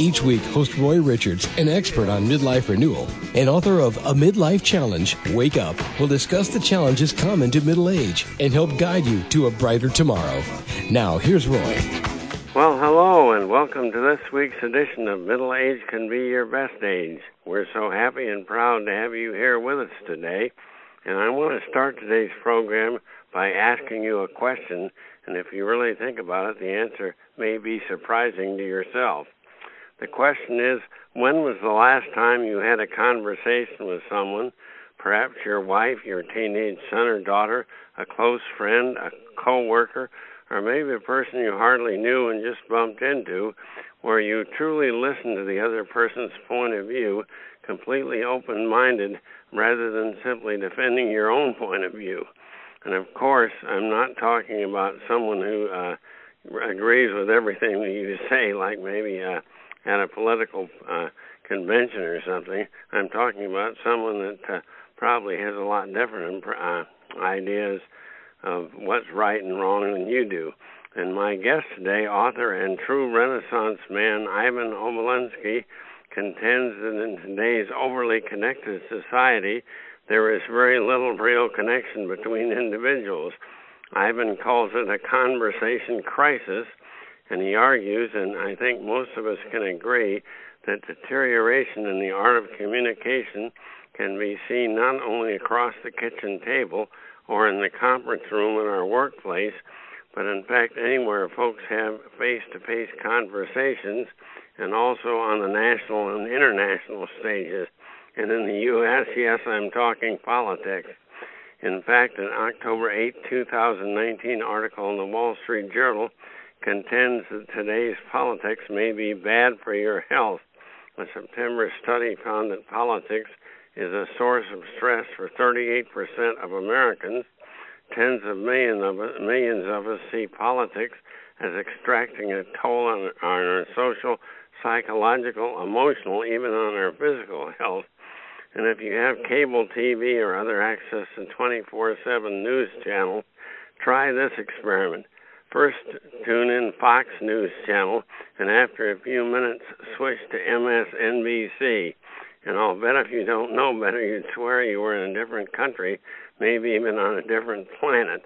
Each week, host Roy Richards, an expert on midlife renewal and author of A Midlife Challenge, Wake Up, will discuss the challenges common to middle age and help guide you to a brighter tomorrow. Now, here's Roy. Well, hello, and welcome to this week's edition of Middle Age Can Be Your Best Age. We're so happy and proud to have you here with us today. And I want to start today's program by asking you a question. And if you really think about it, the answer may be surprising to yourself. The question is, when was the last time you had a conversation with someone, perhaps your wife, your teenage son or daughter, a close friend, a coworker, or maybe a person you hardly knew and just bumped into, where you truly listened to the other person's point of view, completely open-minded, rather than simply defending your own point of view. And of course, I'm not talking about someone who uh, agrees with everything that you say, like maybe uh, at a political uh, convention or something. I'm talking about someone that uh, probably has a lot different uh, ideas of what's right and wrong than you do. And my guest today, author and true Renaissance man Ivan Obolensky, contends that in today's overly connected society, there is very little real connection between individuals. Ivan calls it a conversation crisis and he argues, and I think most of us can agree, that deterioration in the art of communication can be seen not only across the kitchen table or in the conference room in our workplace, but in fact anywhere folks have face to face conversations and also on the national and international stages. And in the U.S., yes, I'm talking politics. In fact, an October 8, 2019 article in the Wall Street Journal contends that today's politics may be bad for your health. A September study found that politics is a source of stress for 38% of Americans. Tens of millions of us, millions of us see politics as extracting a toll on, on our social, psychological, emotional, even on our physical health. And if you have cable TV or other access to 24 7 news channels, try this experiment. First, tune in Fox News Channel, and after a few minutes, switch to MSNBC. And I'll bet if you don't know better, you'd swear you were in a different country, maybe even on a different planet.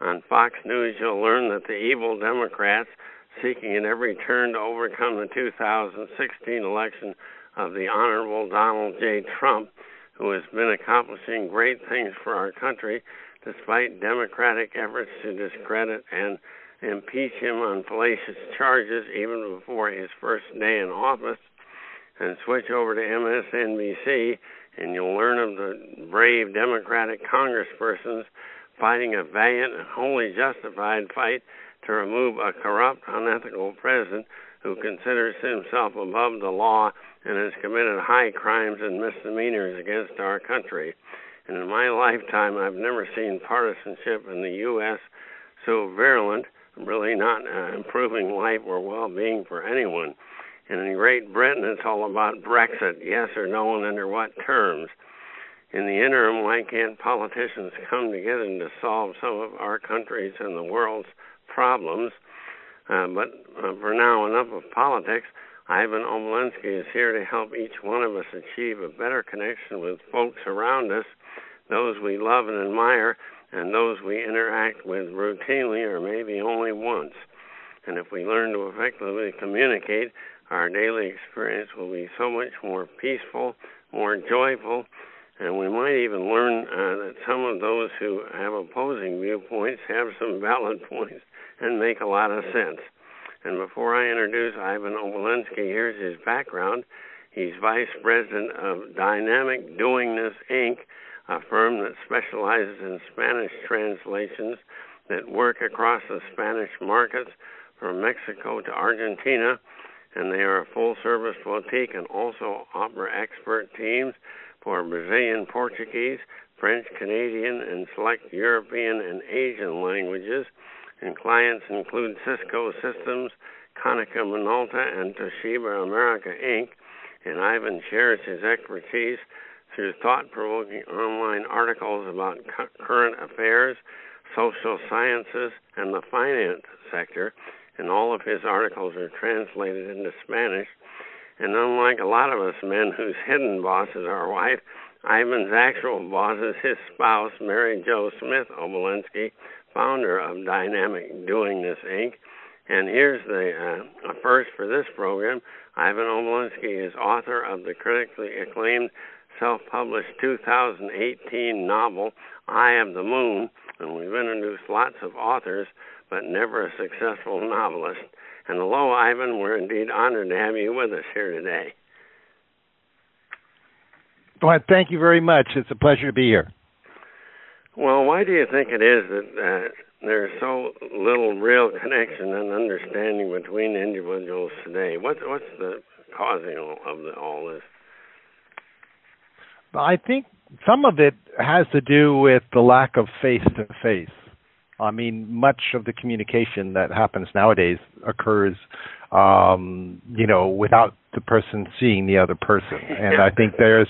On Fox News, you'll learn that the evil Democrats, seeking at every turn to overcome the 2016 election of the Honorable Donald J. Trump, who has been accomplishing great things for our country despite Democratic efforts to discredit and impeach him on fallacious charges even before his first day in office, and switch over to MSNBC, and you'll learn of the brave Democratic congresspersons fighting a valiant and wholly justified fight to remove a corrupt, unethical president who considers himself above the law and has committed high crimes and misdemeanors against our country. And in my lifetime, I've never seen partisanship in the U.S. so virulent really not uh, improving life or well-being for anyone. And in Great Britain, it's all about Brexit, yes or no, and under what terms. In the interim, why can't politicians come together to solve some of our country's and the world's problems? Uh, but uh, for now, enough of politics. Ivan Obolensky is here to help each one of us achieve a better connection with folks around us, those we love and admire, and those we interact with routinely or maybe only once. And if we learn to effectively communicate, our daily experience will be so much more peaceful, more joyful, and we might even learn uh, that some of those who have opposing viewpoints have some valid points and make a lot of sense. And before I introduce Ivan Obolensky, here's his background. He's vice president of Dynamic Doingness Inc., a firm that specializes in Spanish translations that work across the Spanish markets from Mexico to Argentina. And they are a full service boutique and also offer expert teams for Brazilian Portuguese, French, Canadian, and select European and Asian languages. And clients include Cisco Systems, Konica Minolta, and Toshiba America Inc. And Ivan shares his expertise through thought provoking online articles about current affairs, social sciences, and the finance sector. And all of his articles are translated into Spanish. And unlike a lot of us men whose hidden boss is our wife, Ivan's actual boss is his spouse, Mary Jo Smith Obolensky, founder of Dynamic Doingness Inc. And here's the uh, first for this program. Ivan Obolensky is author of the critically acclaimed self-published 2018 novel Eye of the Moon, and we've introduced lots of authors, but never a successful novelist. And hello, Ivan. We're indeed honored to have you with us here today. Well, thank you very much. It's a pleasure to be here. Well, why do you think it is that uh, there's so little real connection and understanding between individuals today? What's what's the causing of the, all this? I think some of it has to do with the lack of face to face. I mean, much of the communication that happens nowadays occurs, um, you know, without the person seeing the other person, and I think there's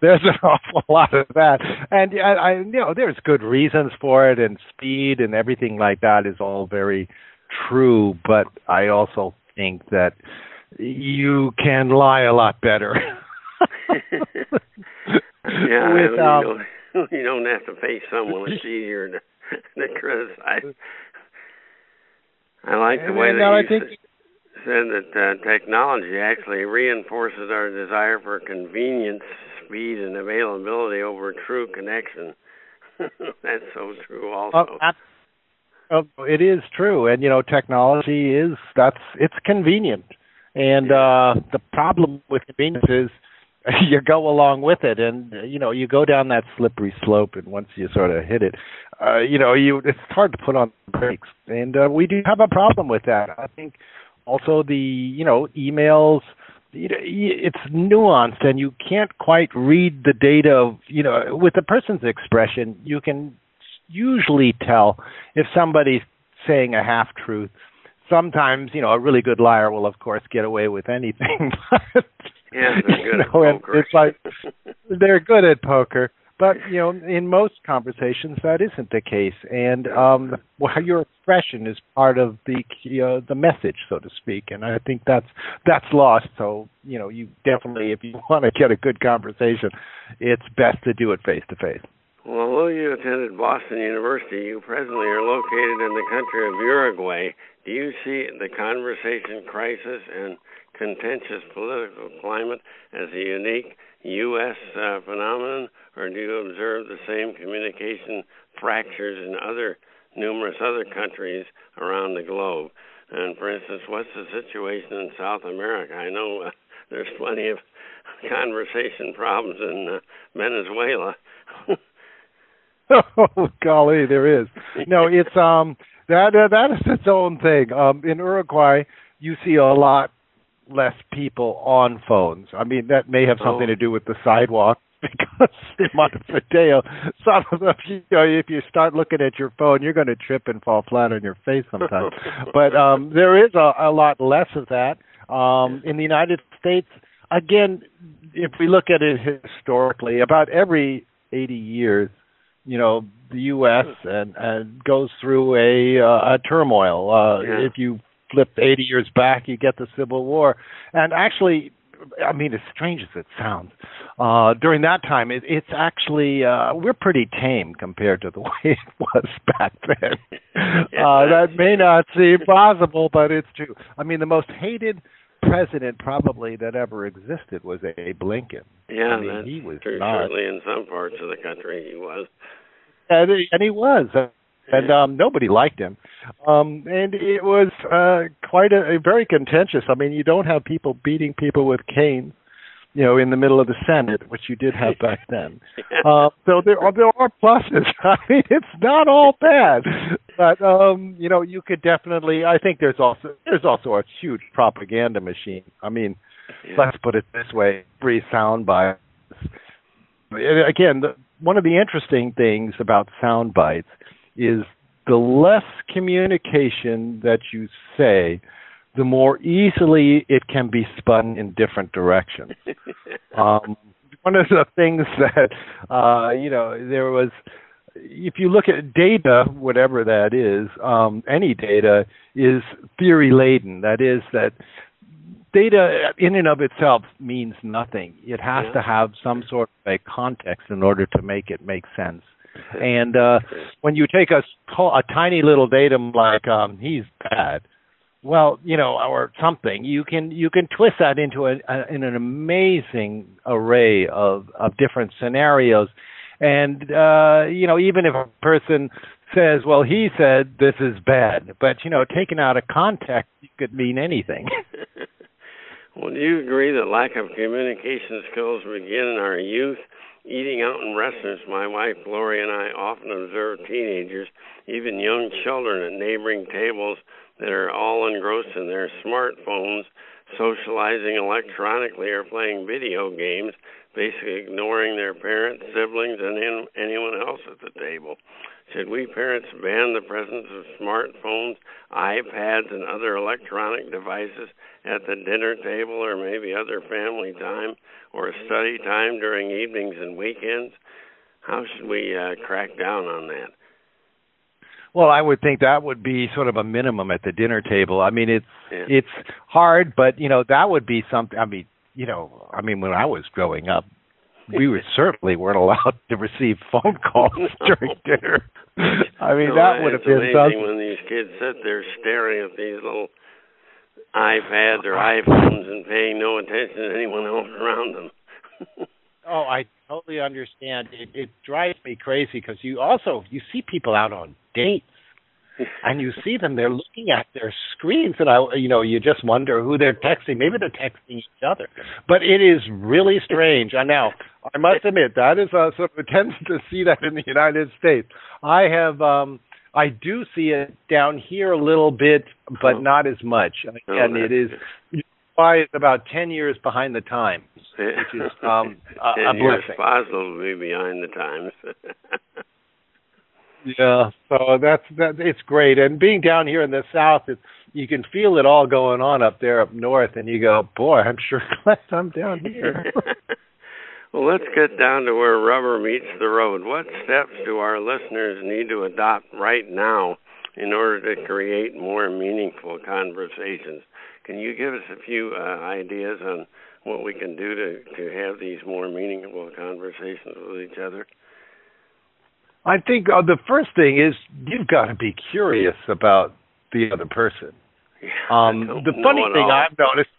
there's an awful lot of that, and I, I, you know, there's good reasons for it, and speed and everything like that is all very true, but I also think that you can lie a lot better. yeah, With, um, you, don't, you don't have to face someone. It's easier to, to criticize. I like the way that you think, said that uh, technology actually reinforces our desire for convenience, speed, and availability over true connection. That's so true, also. Uh, oh, it is true, and you know, technology is that's it's convenient, and uh, the problem with convenience is you go along with it and you know you go down that slippery slope and once you sort of hit it uh you know you it's hard to put on brakes. And uh, we do have a problem with that. I think also the you know emails it's nuanced and you can't quite read the data of you know with a person's expression you can usually tell if somebody's saying a half truth sometimes you know a really good liar will of course get away with anything but yeah, they're good you know, at poker. It's like they're good at poker, but you know, in most conversations that isn't the case, and um, well, your expression is part of the uh, the message, so to speak, and I think that's that's lost. So you know, you definitely, if you want to get a good conversation, it's best to do it face to face. Well, although you attended Boston University, you presently are located in the country of Uruguay. Do you see the conversation crisis and contentious political climate as a unique U.S. Uh, phenomenon, or do you observe the same communication fractures in other numerous other countries around the globe? And for instance, what's the situation in South America? I know uh, there's plenty of conversation problems in uh, Venezuela. oh golly, there is. No, it's um that uh, that is its own thing. Um, in Uruguay, you see a lot less people on phones. I mean, that may have something oh. to do with the sidewalk because in Montevideo, some of them, you know, if you start looking at your phone, you're going to trip and fall flat on your face sometimes. but um, there is a, a lot less of that. Um, in the United States, again, if we look at it historically, about every 80 years, you know, the U.S. and, and goes through a, uh, a turmoil. Uh, yeah. If you flip 80 years back, you get the Civil War. And actually, I mean, as strange as it sounds, uh, during that time, it, it's actually uh, we're pretty tame compared to the way it was back then. uh, that may not seem possible, but it's true. I mean, the most hated president probably that ever existed was Abe Lincoln. Yeah, I mean, he was true. Not, certainly in some parts of the country he was. And he, and he was and um nobody liked him um and it was uh quite a, a very contentious i mean you don't have people beating people with canes you know in the middle of the senate which you did have back then. Uh so there are there are pluses. I mean it's not all bad. But um you know you could definitely i think there's also there's also a huge propaganda machine. I mean yeah. let's put it this way every sound bites. Again the one of the interesting things about sound bites is the less communication that you say, the more easily it can be spun in different directions. um, one of the things that uh, you know there was, if you look at data, whatever that is, um, any data is theory laden. That is that data in and of itself means nothing. It has yeah. to have some sort of a context in order to make it make sense. And uh, when you take a, a tiny little datum like um, he's bad, well, you know, or something, you can you can twist that into a, a, in an amazing array of of different scenarios. And uh, you know, even if a person says, "Well, he said this is bad," but you know, taken out of context, it could mean anything. well, do you agree that lack of communication skills begin in our youth? Eating out in restaurants, my wife Gloria and I often observe teenagers, even young children, at neighboring tables that are all engrossed in their smartphones, socializing electronically or playing video games, basically ignoring their parents, siblings, and anyone else at the table. Should we parents ban the presence of smartphones, iPads, and other electronic devices at the dinner table or maybe other family time or study time during evenings and weekends? How should we uh, crack down on that? Well, I would think that would be sort of a minimum at the dinner table. I mean, it's yeah. it's hard, but you know that would be something. I mean, you know, I mean, when I was growing up, we were certainly weren't allowed to receive phone calls during dinner. I mean, no, that would have been something. when these kids sit there staring at these little iPads or iPhones and paying no attention to anyone else around them. oh, I totally understand. It, it drives me crazy because you also you see people out on dates and you see them they're looking at their screens and i you know you just wonder who they're texting. Maybe they're texting each other. But it is really strange. I know i must admit that is a sort of a tendency to see that in the united states. I have um i do see it down here a little bit but oh. not as much. Oh, and it is why it's about ten years behind the times which is um a, a blessing possibly behind the times Yeah, so that's that. It's great, and being down here in the south, it's you can feel it all going on up there up north, and you go, boy, I'm sure glad I'm down here. well, let's get down to where rubber meets the road. What steps do our listeners need to adopt right now in order to create more meaningful conversations? Can you give us a few uh, ideas on what we can do to to have these more meaningful conversations with each other? I think uh, the first thing is you've got to be curious about the other person. Um, the funny thing I've noticed,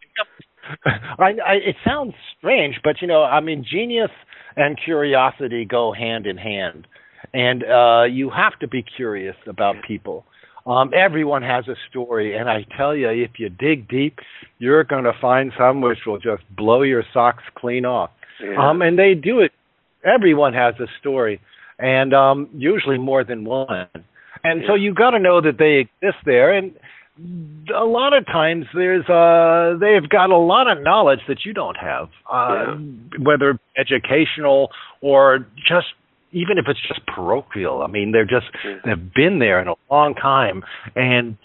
I, I, it sounds strange, but you know, I mean, genius and curiosity go hand in hand, and uh, you have to be curious about people. Um, everyone has a story, and I tell you, if you dig deep, you're going to find some which will just blow your socks clean off. Yeah. Um, and they do it. Everyone has a story and um, usually more than one. And so you've got to know that they exist there. And a lot of times there's uh they've got a lot of knowledge that you don't have uh yeah. whether educational or just even if it's just parochial i mean they're just mm-hmm. they've been there in a long time and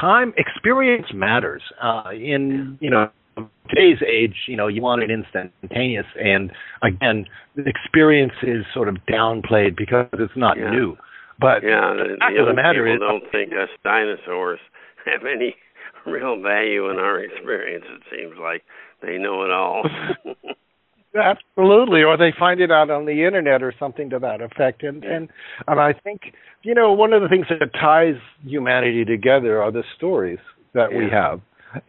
time experience matters uh in you know today's age, you know, you want it instantaneous, and again, the experience is sort of downplayed because it's not yeah. new. But yeah, the, the the matter people is, don't think us dinosaurs have any real value in our experience. It seems like they know it all. Absolutely, or they find it out on the internet or something to that effect. And and and I think you know one of the things that ties humanity together are the stories that yeah. we have.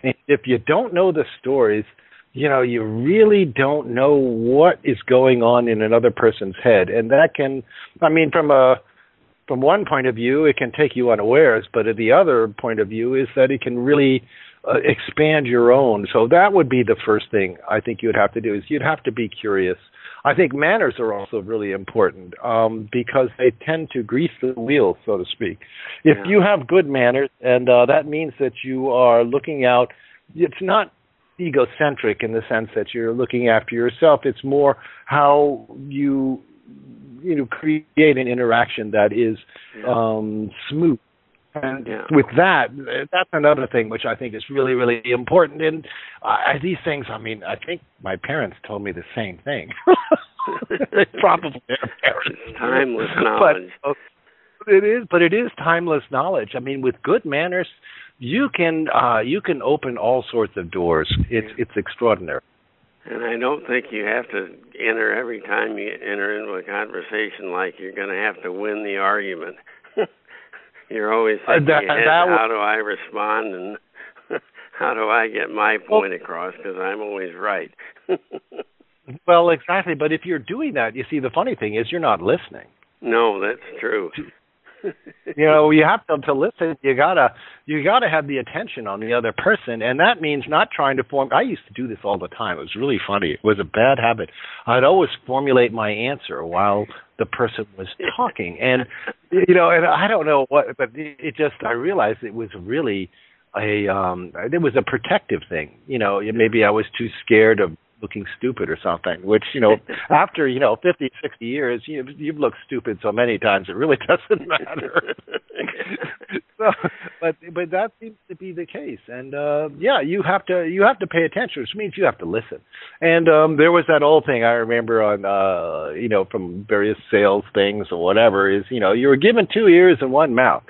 And if you don't know the stories, you know, you really don't know what is going on in another person's head. And that can I mean from a from one point of view it can take you unawares, but at the other point of view is that it can really uh, expand your own. So that would be the first thing I think you'd have to do is you'd have to be curious. I think manners are also really important um, because they tend to grease the wheels, so to speak. If yeah. you have good manners, and uh, that means that you are looking out, it's not egocentric in the sense that you're looking after yourself. It's more how you you know create an interaction that is yeah. um, smooth. And yeah. with that, that's another thing which I think is really, really important. And uh, these things, I mean, I think my parents told me the same thing. Probably their parents. It's timeless knowledge. But, it is, but it is timeless knowledge. I mean, with good manners, you can uh, you can open all sorts of doors. It's it's extraordinary. And I don't think you have to enter every time you enter into a conversation like you're going to have to win the argument. You're always uh, thinking uh, that, ahead, that how do I respond and how do I get my point well, across because I'm always right. well, exactly. But if you're doing that, you see, the funny thing is you're not listening. No, that's true. you know, you have to to listen. You gotta you gotta have the attention on the other person, and that means not trying to form. I used to do this all the time. It was really funny. It was a bad habit. I'd always formulate my answer while the person was talking, and you know, and I don't know what, but it just I realized it was really a um it was a protective thing. You know, maybe I was too scared of looking stupid or something which you know after you know fifty sixty years you you've looked stupid so many times it really doesn't matter. So but but that seems to be the case. And uh yeah you have to you have to pay attention which means you have to listen. And um there was that old thing i remember on uh you know from various sales things or whatever is you know you were given two ears and one mouth.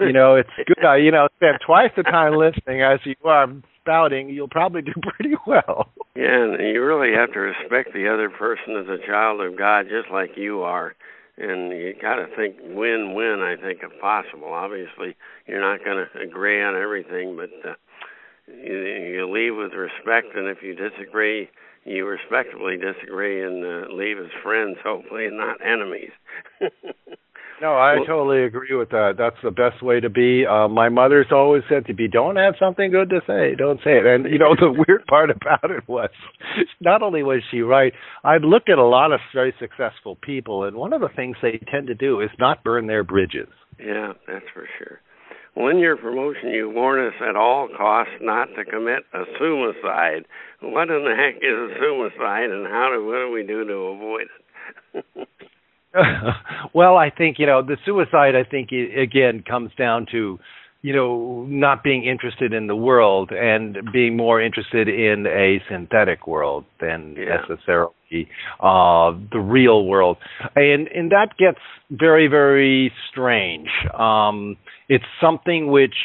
You know it's good uh, you know spend twice the time listening as you are spouting, you'll probably do pretty well. Yeah, and you really have to respect the other person as a child of God, just like you are. And you got to think win-win. I think if possible. Obviously, you're not going to agree on everything, but uh, you, you leave with respect. And if you disagree, you respectfully disagree and uh, leave as friends, hopefully, and not enemies. No, I well, totally agree with that. That's the best way to be. Uh, my mother's always said to me, "Don't have something good to say, don't say it." And you know, the weird part about it was, not only was she right, I've looked at a lot of very successful people, and one of the things they tend to do is not burn their bridges. Yeah, that's for sure. Well, in your promotion, you warn us at all costs not to commit a suicide. What in the heck is a suicide, and how do what do we do to avoid it? well, I think you know the suicide. I think again comes down to you know not being interested in the world and being more interested in a synthetic world than yeah. necessarily uh, the real world, and and that gets very very strange. Um, it's something which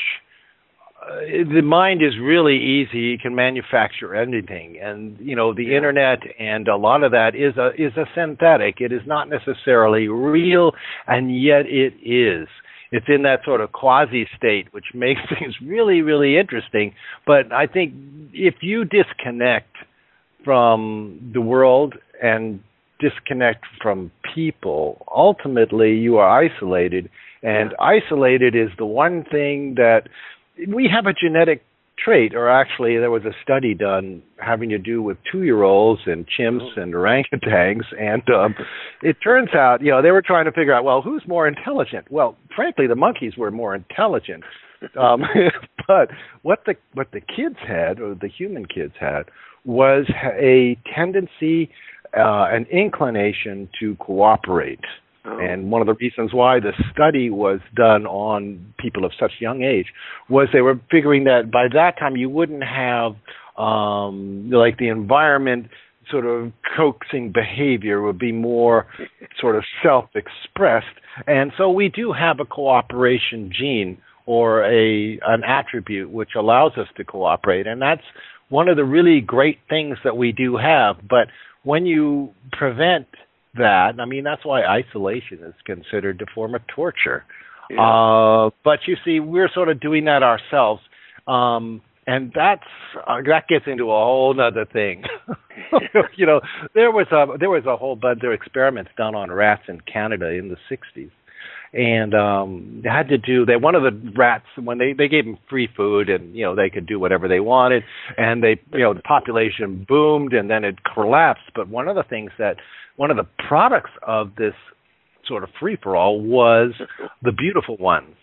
Uh, the mind is really easy. You can manufacture anything, and you know the yeah. internet and a lot of that is a is a synthetic. It is not necessarily real, and yet it is. It's in that sort of quasi state, which makes things really really interesting. But I think if you disconnect from the world and disconnect from people, ultimately you are isolated. And isolated is the one thing that we have a genetic trait, or actually, there was a study done having to do with two-year-olds and chimps oh. and orangutans, and um, it turns out, you know, they were trying to figure out, well, who's more intelligent? Well, frankly, the monkeys were more intelligent, um, but what the what the kids had, or the human kids had, was a tendency, uh, an inclination to cooperate Oh. And one of the reasons why the study was done on people of such young age was they were figuring that by that time you wouldn't have um like the environment sort of coaxing behavior would be more sort of self-expressed. And so we do have a cooperation gene or a an attribute which allows us to cooperate. And that's one of the really great things that we do have. But when you prevent that. I mean, that's why isolation is considered a form of torture. Yeah. Uh, but you see, we're sort of doing that ourselves. Um, and that's uh, that gets into a whole other thing. you know, there was a there was a whole bunch of experiments done on rats in Canada in the '60s, and um they had to do they one of the rats when they they gave them free food and you know they could do whatever they wanted. And they you know the population boomed and then it collapsed. But one of the things that one of the products of this sort of free for all was the beautiful ones.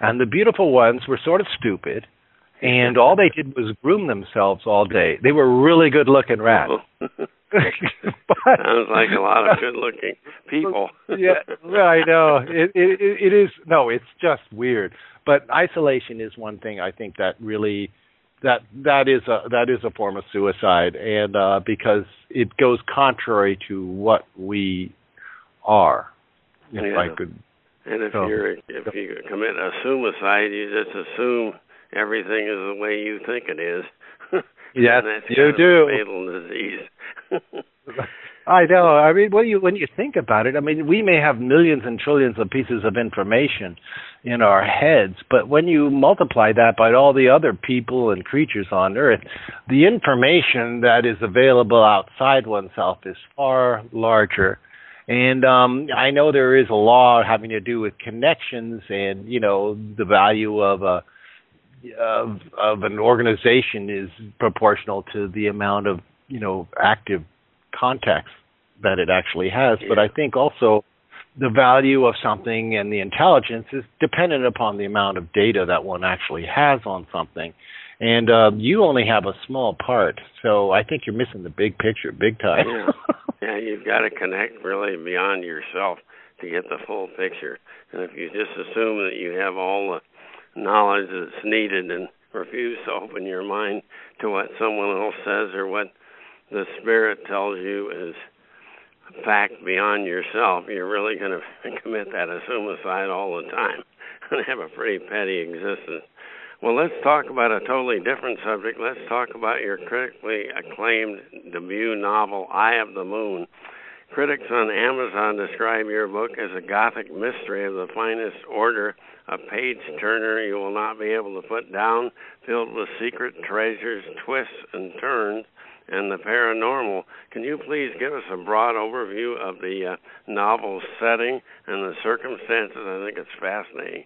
And the beautiful ones were sort of stupid and all they did was groom themselves all day. They were really good looking rats. but, Sounds like a lot of good looking people. yeah, I know. It, it it is no, it's just weird. But isolation is one thing I think that really that that is a that is a form of suicide and uh because it goes contrary to what we are if yeah. i could and if so, you're if you commit a suicide you just assume everything is the way you think it is yes that's you do fatal disease I know. I mean, when you when you think about it, I mean, we may have millions and trillions of pieces of information in our heads, but when you multiply that by all the other people and creatures on Earth, the information that is available outside oneself is far larger. And um, I know there is a law having to do with connections and you know the value of a of of an organization is proportional to the amount of you know active contacts that it actually has. But I think also the value of something and the intelligence is dependent upon the amount of data that one actually has on something. And uh, you only have a small part, so I think you're missing the big picture, big time. yeah. yeah, you've got to connect really beyond yourself to get the full picture. And if you just assume that you have all the knowledge that's needed and refuse to open your mind to what someone else says or what the spirit tells you is a fact beyond yourself, you're really going to commit that as suicide all the time and have a pretty petty existence. Well, let's talk about a totally different subject. Let's talk about your critically acclaimed debut novel, Eye of the Moon. Critics on Amazon describe your book as a gothic mystery of the finest order, a page turner you will not be able to put down, filled with secret treasures, twists, and turns and the paranormal. Can you please give us a broad overview of the uh, novel setting and the circumstances? I think it's fascinating.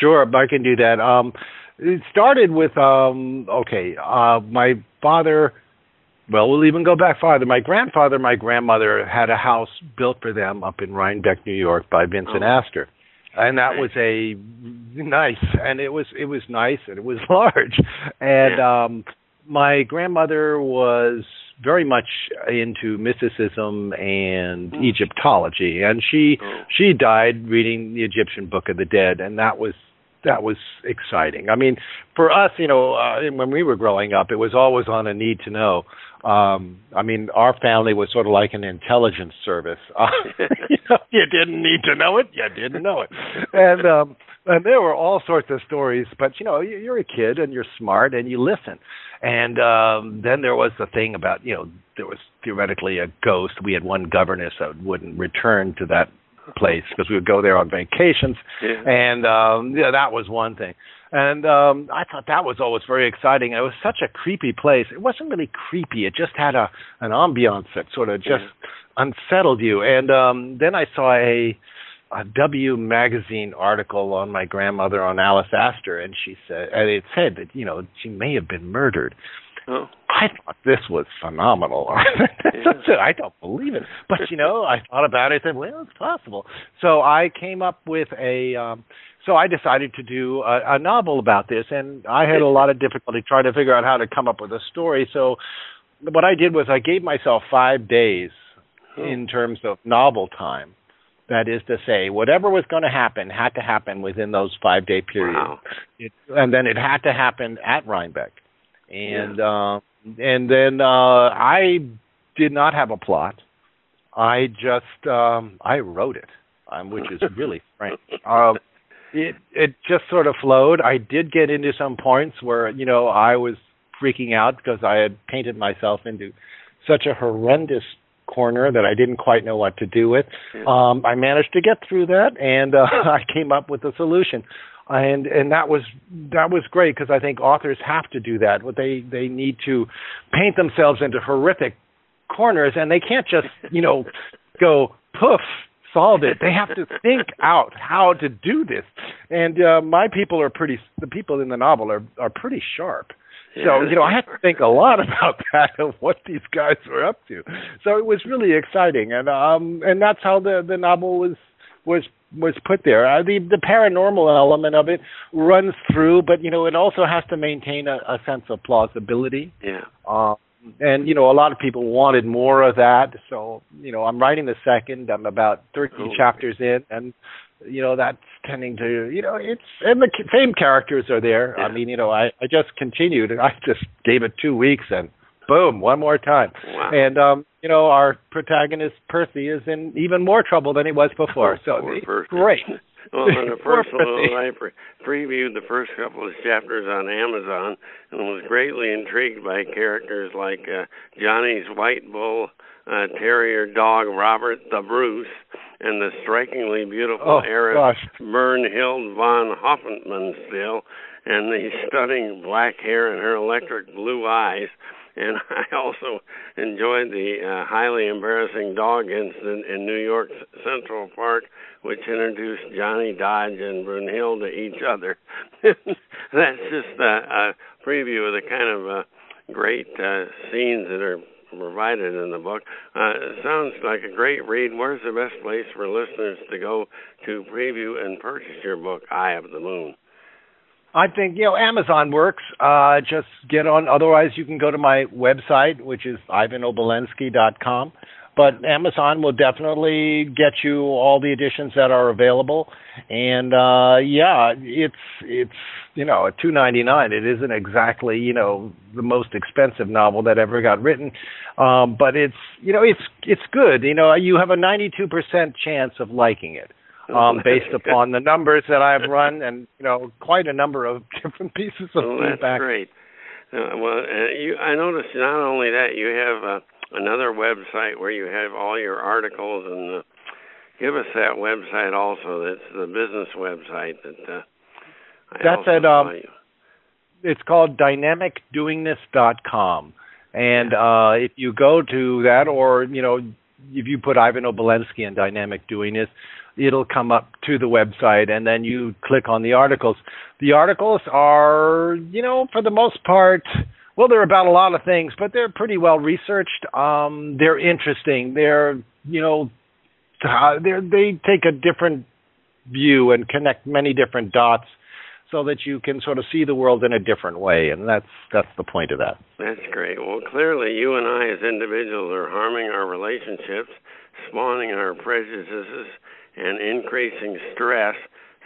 Sure, I can do that. Um, it started with um, okay, uh, my father. Well, we'll even go back farther. My grandfather, my grandmother had a house built for them up in Rhinebeck, New York, by Vincent oh. Astor and that was a nice and it was it was nice and it was large and yeah. um my grandmother was very much into mysticism and mm. Egyptology, and she oh. she died reading the Egyptian Book of the Dead, and that was that was exciting. I mean, for us, you know, uh, when we were growing up, it was always on a need to know. Um, I mean, our family was sort of like an intelligence service. Uh, you, know, you didn't need to know it, you didn't know it, and um, and there were all sorts of stories. But you know, you're a kid and you're smart and you listen. And um, then there was the thing about you know there was theoretically a ghost. We had one governess that wouldn't return to that place because we would go there on vacations, yeah. and um, yeah, that was one thing. And um, I thought that was always very exciting. It was such a creepy place. It wasn't really creepy. It just had a an ambiance that sort of just unsettled you. And um, then I saw a a W magazine article on my grandmother on Alice Astor, and she said, and it said that you know she may have been murdered. Oh. I thought this was phenomenal. yeah. I don't believe it, but you know, I thought about it and said, well, it's possible. So I came up with a. um so I decided to do a, a novel about this, and I had a lot of difficulty trying to figure out how to come up with a story. So what I did was I gave myself five days oh. in terms of novel time that is to say, whatever was going to happen had to happen within those five day periods, wow. it, and then it had to happen at Rhinebeck, and yeah. uh, and then uh, I did not have a plot. I just um, I wrote it, um, which is really strange. Uh, it it just sort of flowed. I did get into some points where you know I was freaking out because I had painted myself into such a horrendous corner that I didn't quite know what to do with. Um, I managed to get through that, and uh, I came up with a solution. And and that was that was great because I think authors have to do that. What they they need to paint themselves into horrific corners, and they can't just you know go poof solve it. They have to think out how to do this. And uh, my people are pretty. The people in the novel are are pretty sharp. So, you know, I had to think a lot about that of what these guys were up to. So it was really exciting and um and that's how the the novel was was was put there. Uh, the the paranormal element of it runs through, but you know it also has to maintain a, a sense of plausibility. Yeah. Uh, and you know a lot of people wanted more of that, so you know I'm writing the second. I'm about 13 oh. chapters in, and you know that's tending to you know it's and the same characters are there. Yeah. I mean you know I I just continued. I just gave it two weeks and boom one more time. Wow. And um you know, our protagonist Percy is in even more trouble than he was before. So Poor great. well, on the first one, I pre- previewed the first couple of chapters on Amazon and was greatly intrigued by characters like uh, Johnny's white bull uh, terrier dog Robert the Bruce and the strikingly beautiful oh, heiress. Bernhild von Hoffmannsthal and the stunning black hair and her electric blue eyes and I also enjoyed the uh, highly embarrassing dog incident in New York Central Park, which introduced Johnny Dodge and Brunhilde to each other. That's just a, a preview of the kind of uh, great uh, scenes that are provided in the book. Uh, sounds like a great read. Where's the best place for listeners to go to preview and purchase your book, Eye of the Moon? I think you know Amazon works. Uh, just get on. Otherwise, you can go to my website, which is ivanobolensky.com. But Amazon will definitely get you all the editions that are available. And uh, yeah, it's it's you know at two ninety nine. It isn't exactly you know the most expensive novel that ever got written, um, but it's you know it's it's good. You know you have a ninety two percent chance of liking it um, based upon the numbers that I've run, and you know, quite a number of different pieces of well, feedback. That's great. Uh, well, uh, you, I noticed not only that you have uh, another website where you have all your articles, and uh, give us that website also. That's the business website that. Uh, that's at um. It's called dynamicdoingness.com. And uh, if you go to that, or you know, if you put Ivan Obolensky and Dynamic Doingness, it'll come up to the website and then you click on the articles. The articles are, you know, for the most part, well, they're about a lot of things, but they're pretty well researched. Um, they're interesting. They're, you know, they they take a different view and connect many different dots so that you can sort of see the world in a different way and that's that's the point of that that's great well clearly you and i as individuals are harming our relationships spawning our prejudices and increasing stress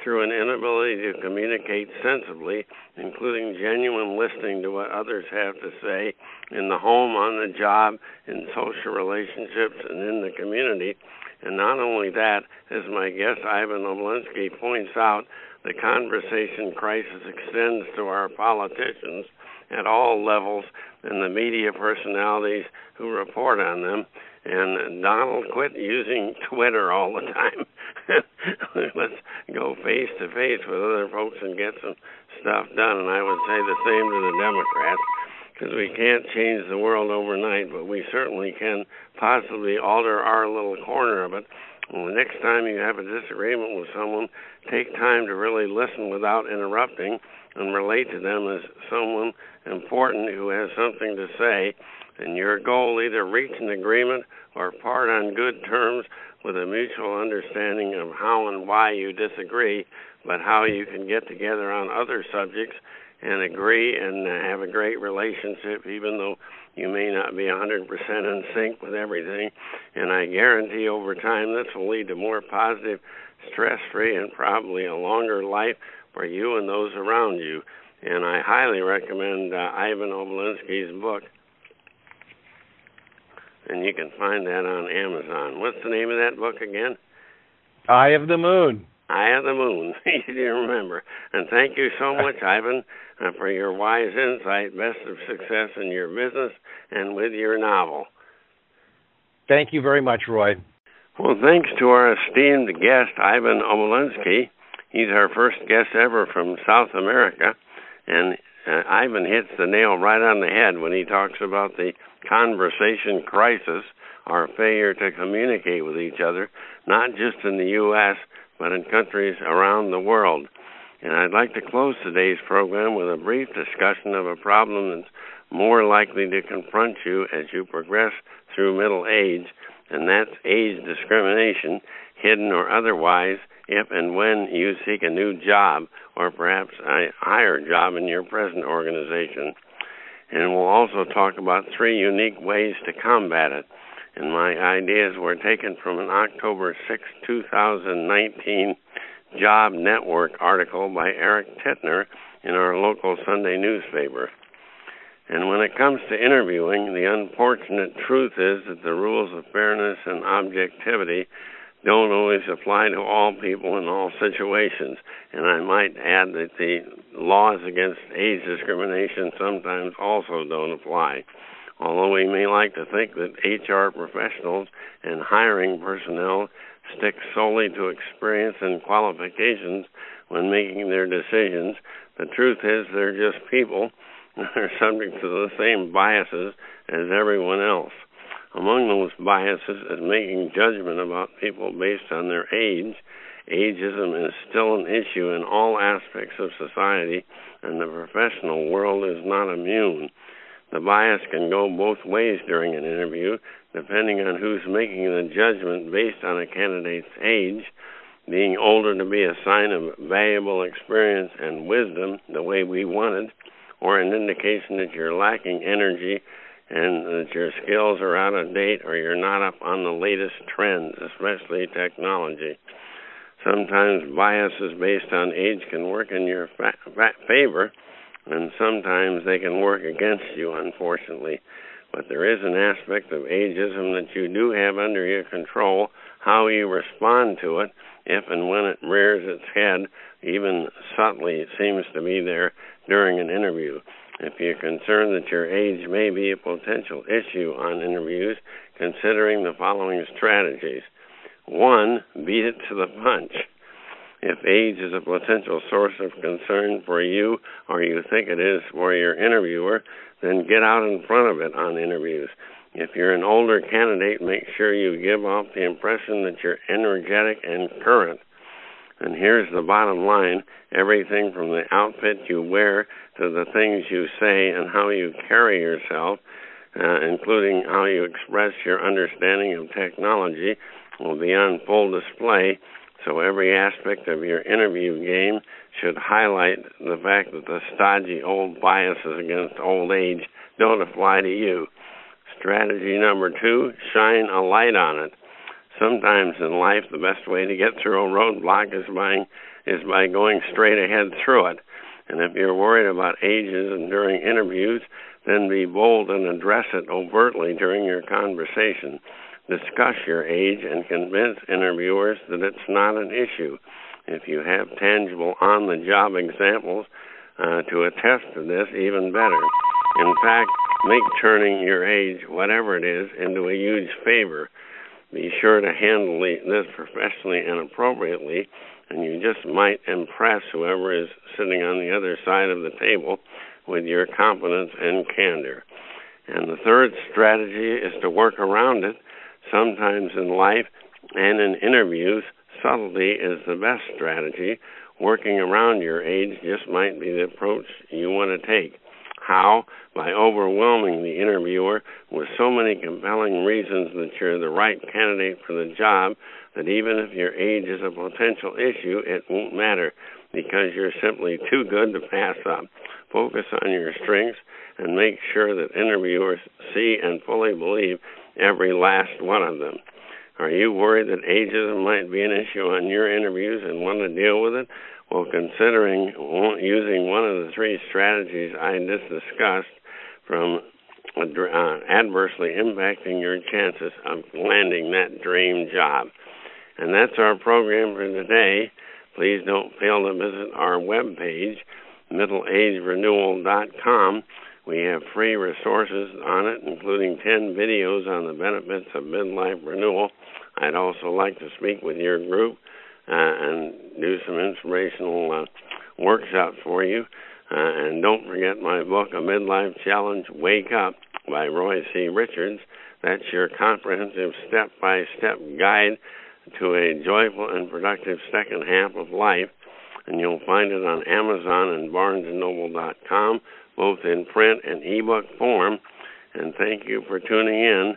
through an inability to communicate sensibly, including genuine listening to what others have to say in the home, on the job, in social relationships, and in the community. And not only that, as my guest Ivan Obolensky points out, the conversation crisis extends to our politicians at all levels and the media personalities who report on them. And Donald, quit using Twitter all the time. Let's go face to face with other folks and get some stuff done. And I would say the same to the Democrats because we can't change the world overnight, but we certainly can possibly alter our little corner of it. Well, the next time you have a disagreement with someone, take time to really listen without interrupting and relate to them as someone important who has something to say and your goal either reach an agreement or part on good terms with a mutual understanding of how and why you disagree, but how you can get together on other subjects and agree and have a great relationship, even though you may not be 100% in sync with everything. And I guarantee over time this will lead to more positive, stress free, and probably a longer life for you and those around you. And I highly recommend uh, Ivan Obolensky's book, and you can find that on Amazon. What's the name of that book again? Eye of the Moon. Eye of the Moon. you remember. And thank you so much, Ivan, uh, for your wise insight. Best of success in your business and with your novel. Thank you very much, Roy. Well, thanks to our esteemed guest, Ivan Obolensky. He's our first guest ever from South America, and uh, Ivan hits the nail right on the head when he talks about the conversation crisis, our failure to communicate with each other, not just in the U.S., but in countries around the world. And I'd like to close today's program with a brief discussion of a problem that's more likely to confront you as you progress through middle age, and that's age discrimination, hidden or otherwise, if and when you seek a new job or perhaps a higher job in your present organization. And we'll also talk about three unique ways to combat it. And my ideas were taken from an October 6, 2019 Job Network article by Eric Tittner in our local Sunday newspaper. And when it comes to interviewing, the unfortunate truth is that the rules of fairness and objectivity don't always apply to all people in all situations. And I might add that the laws against age discrimination sometimes also don't apply. Although we may like to think that HR professionals and hiring personnel stick solely to experience and qualifications when making their decisions, the truth is they're just people. And they're subject to the same biases as everyone else. Among those biases is making judgment about people based on their age. Ageism is still an issue in all aspects of society, and the professional world is not immune. The bias can go both ways during an interview, depending on who's making the judgment based on a candidate's age. Being older to be a sign of valuable experience and wisdom, the way we wanted, or an indication that you're lacking energy and that your skills are out of date or you're not up on the latest trends, especially technology. Sometimes biases based on age can work in your fa- fa- favor, and sometimes they can work against you, unfortunately. But there is an aspect of ageism that you do have under your control. How you respond to it, if and when it rears its head, even subtly, it seems to be there during an interview. If you're concerned that your age may be a potential issue on interviews, considering the following strategies. One, beat it to the punch. If age is a potential source of concern for you or you think it is for your interviewer, then get out in front of it on interviews. If you're an older candidate, make sure you give off the impression that you're energetic and current. And here's the bottom line everything from the outfit you wear to the things you say and how you carry yourself, uh, including how you express your understanding of technology, will be on full display. So every aspect of your interview game should highlight the fact that the stodgy old biases against old age don't apply to you. Strategy number two shine a light on it. Sometimes in life, the best way to get through a roadblock is by is by going straight ahead through it. And if you're worried about ageism during interviews, then be bold and address it overtly during your conversation. Discuss your age and convince interviewers that it's not an issue. If you have tangible on the job examples uh, to attest to this, even better. In fact, make turning your age, whatever it is, into a huge favor. Be sure to handle this professionally and appropriately and you just might impress whoever is sitting on the other side of the table with your competence and candor. And the third strategy is to work around it. Sometimes in life and in interviews, subtlety is the best strategy. Working around your age just might be the approach you want to take. How? By overwhelming the interviewer with so many compelling reasons that you're the right candidate for the job that even if your age is a potential issue, it won't matter because you're simply too good to pass up. Focus on your strengths and make sure that interviewers see and fully believe every last one of them. Are you worried that ageism might be an issue on your interviews and want to deal with it? Well, considering using one of the three strategies I just discussed from uh, adversely impacting your chances of landing that dream job. And that's our program for today. Please don't fail to visit our webpage, middleagerenewal.com. We have free resources on it, including 10 videos on the benefits of midlife renewal. I'd also like to speak with your group and do some inspirational uh, workshops for you. Uh, and don't forget my book, A Midlife Challenge Wake Up by Roy C. Richards. That's your comprehensive step by step guide to a joyful and productive second half of life. And you'll find it on Amazon and BarnesandNoble.com, both in print and ebook form. And thank you for tuning in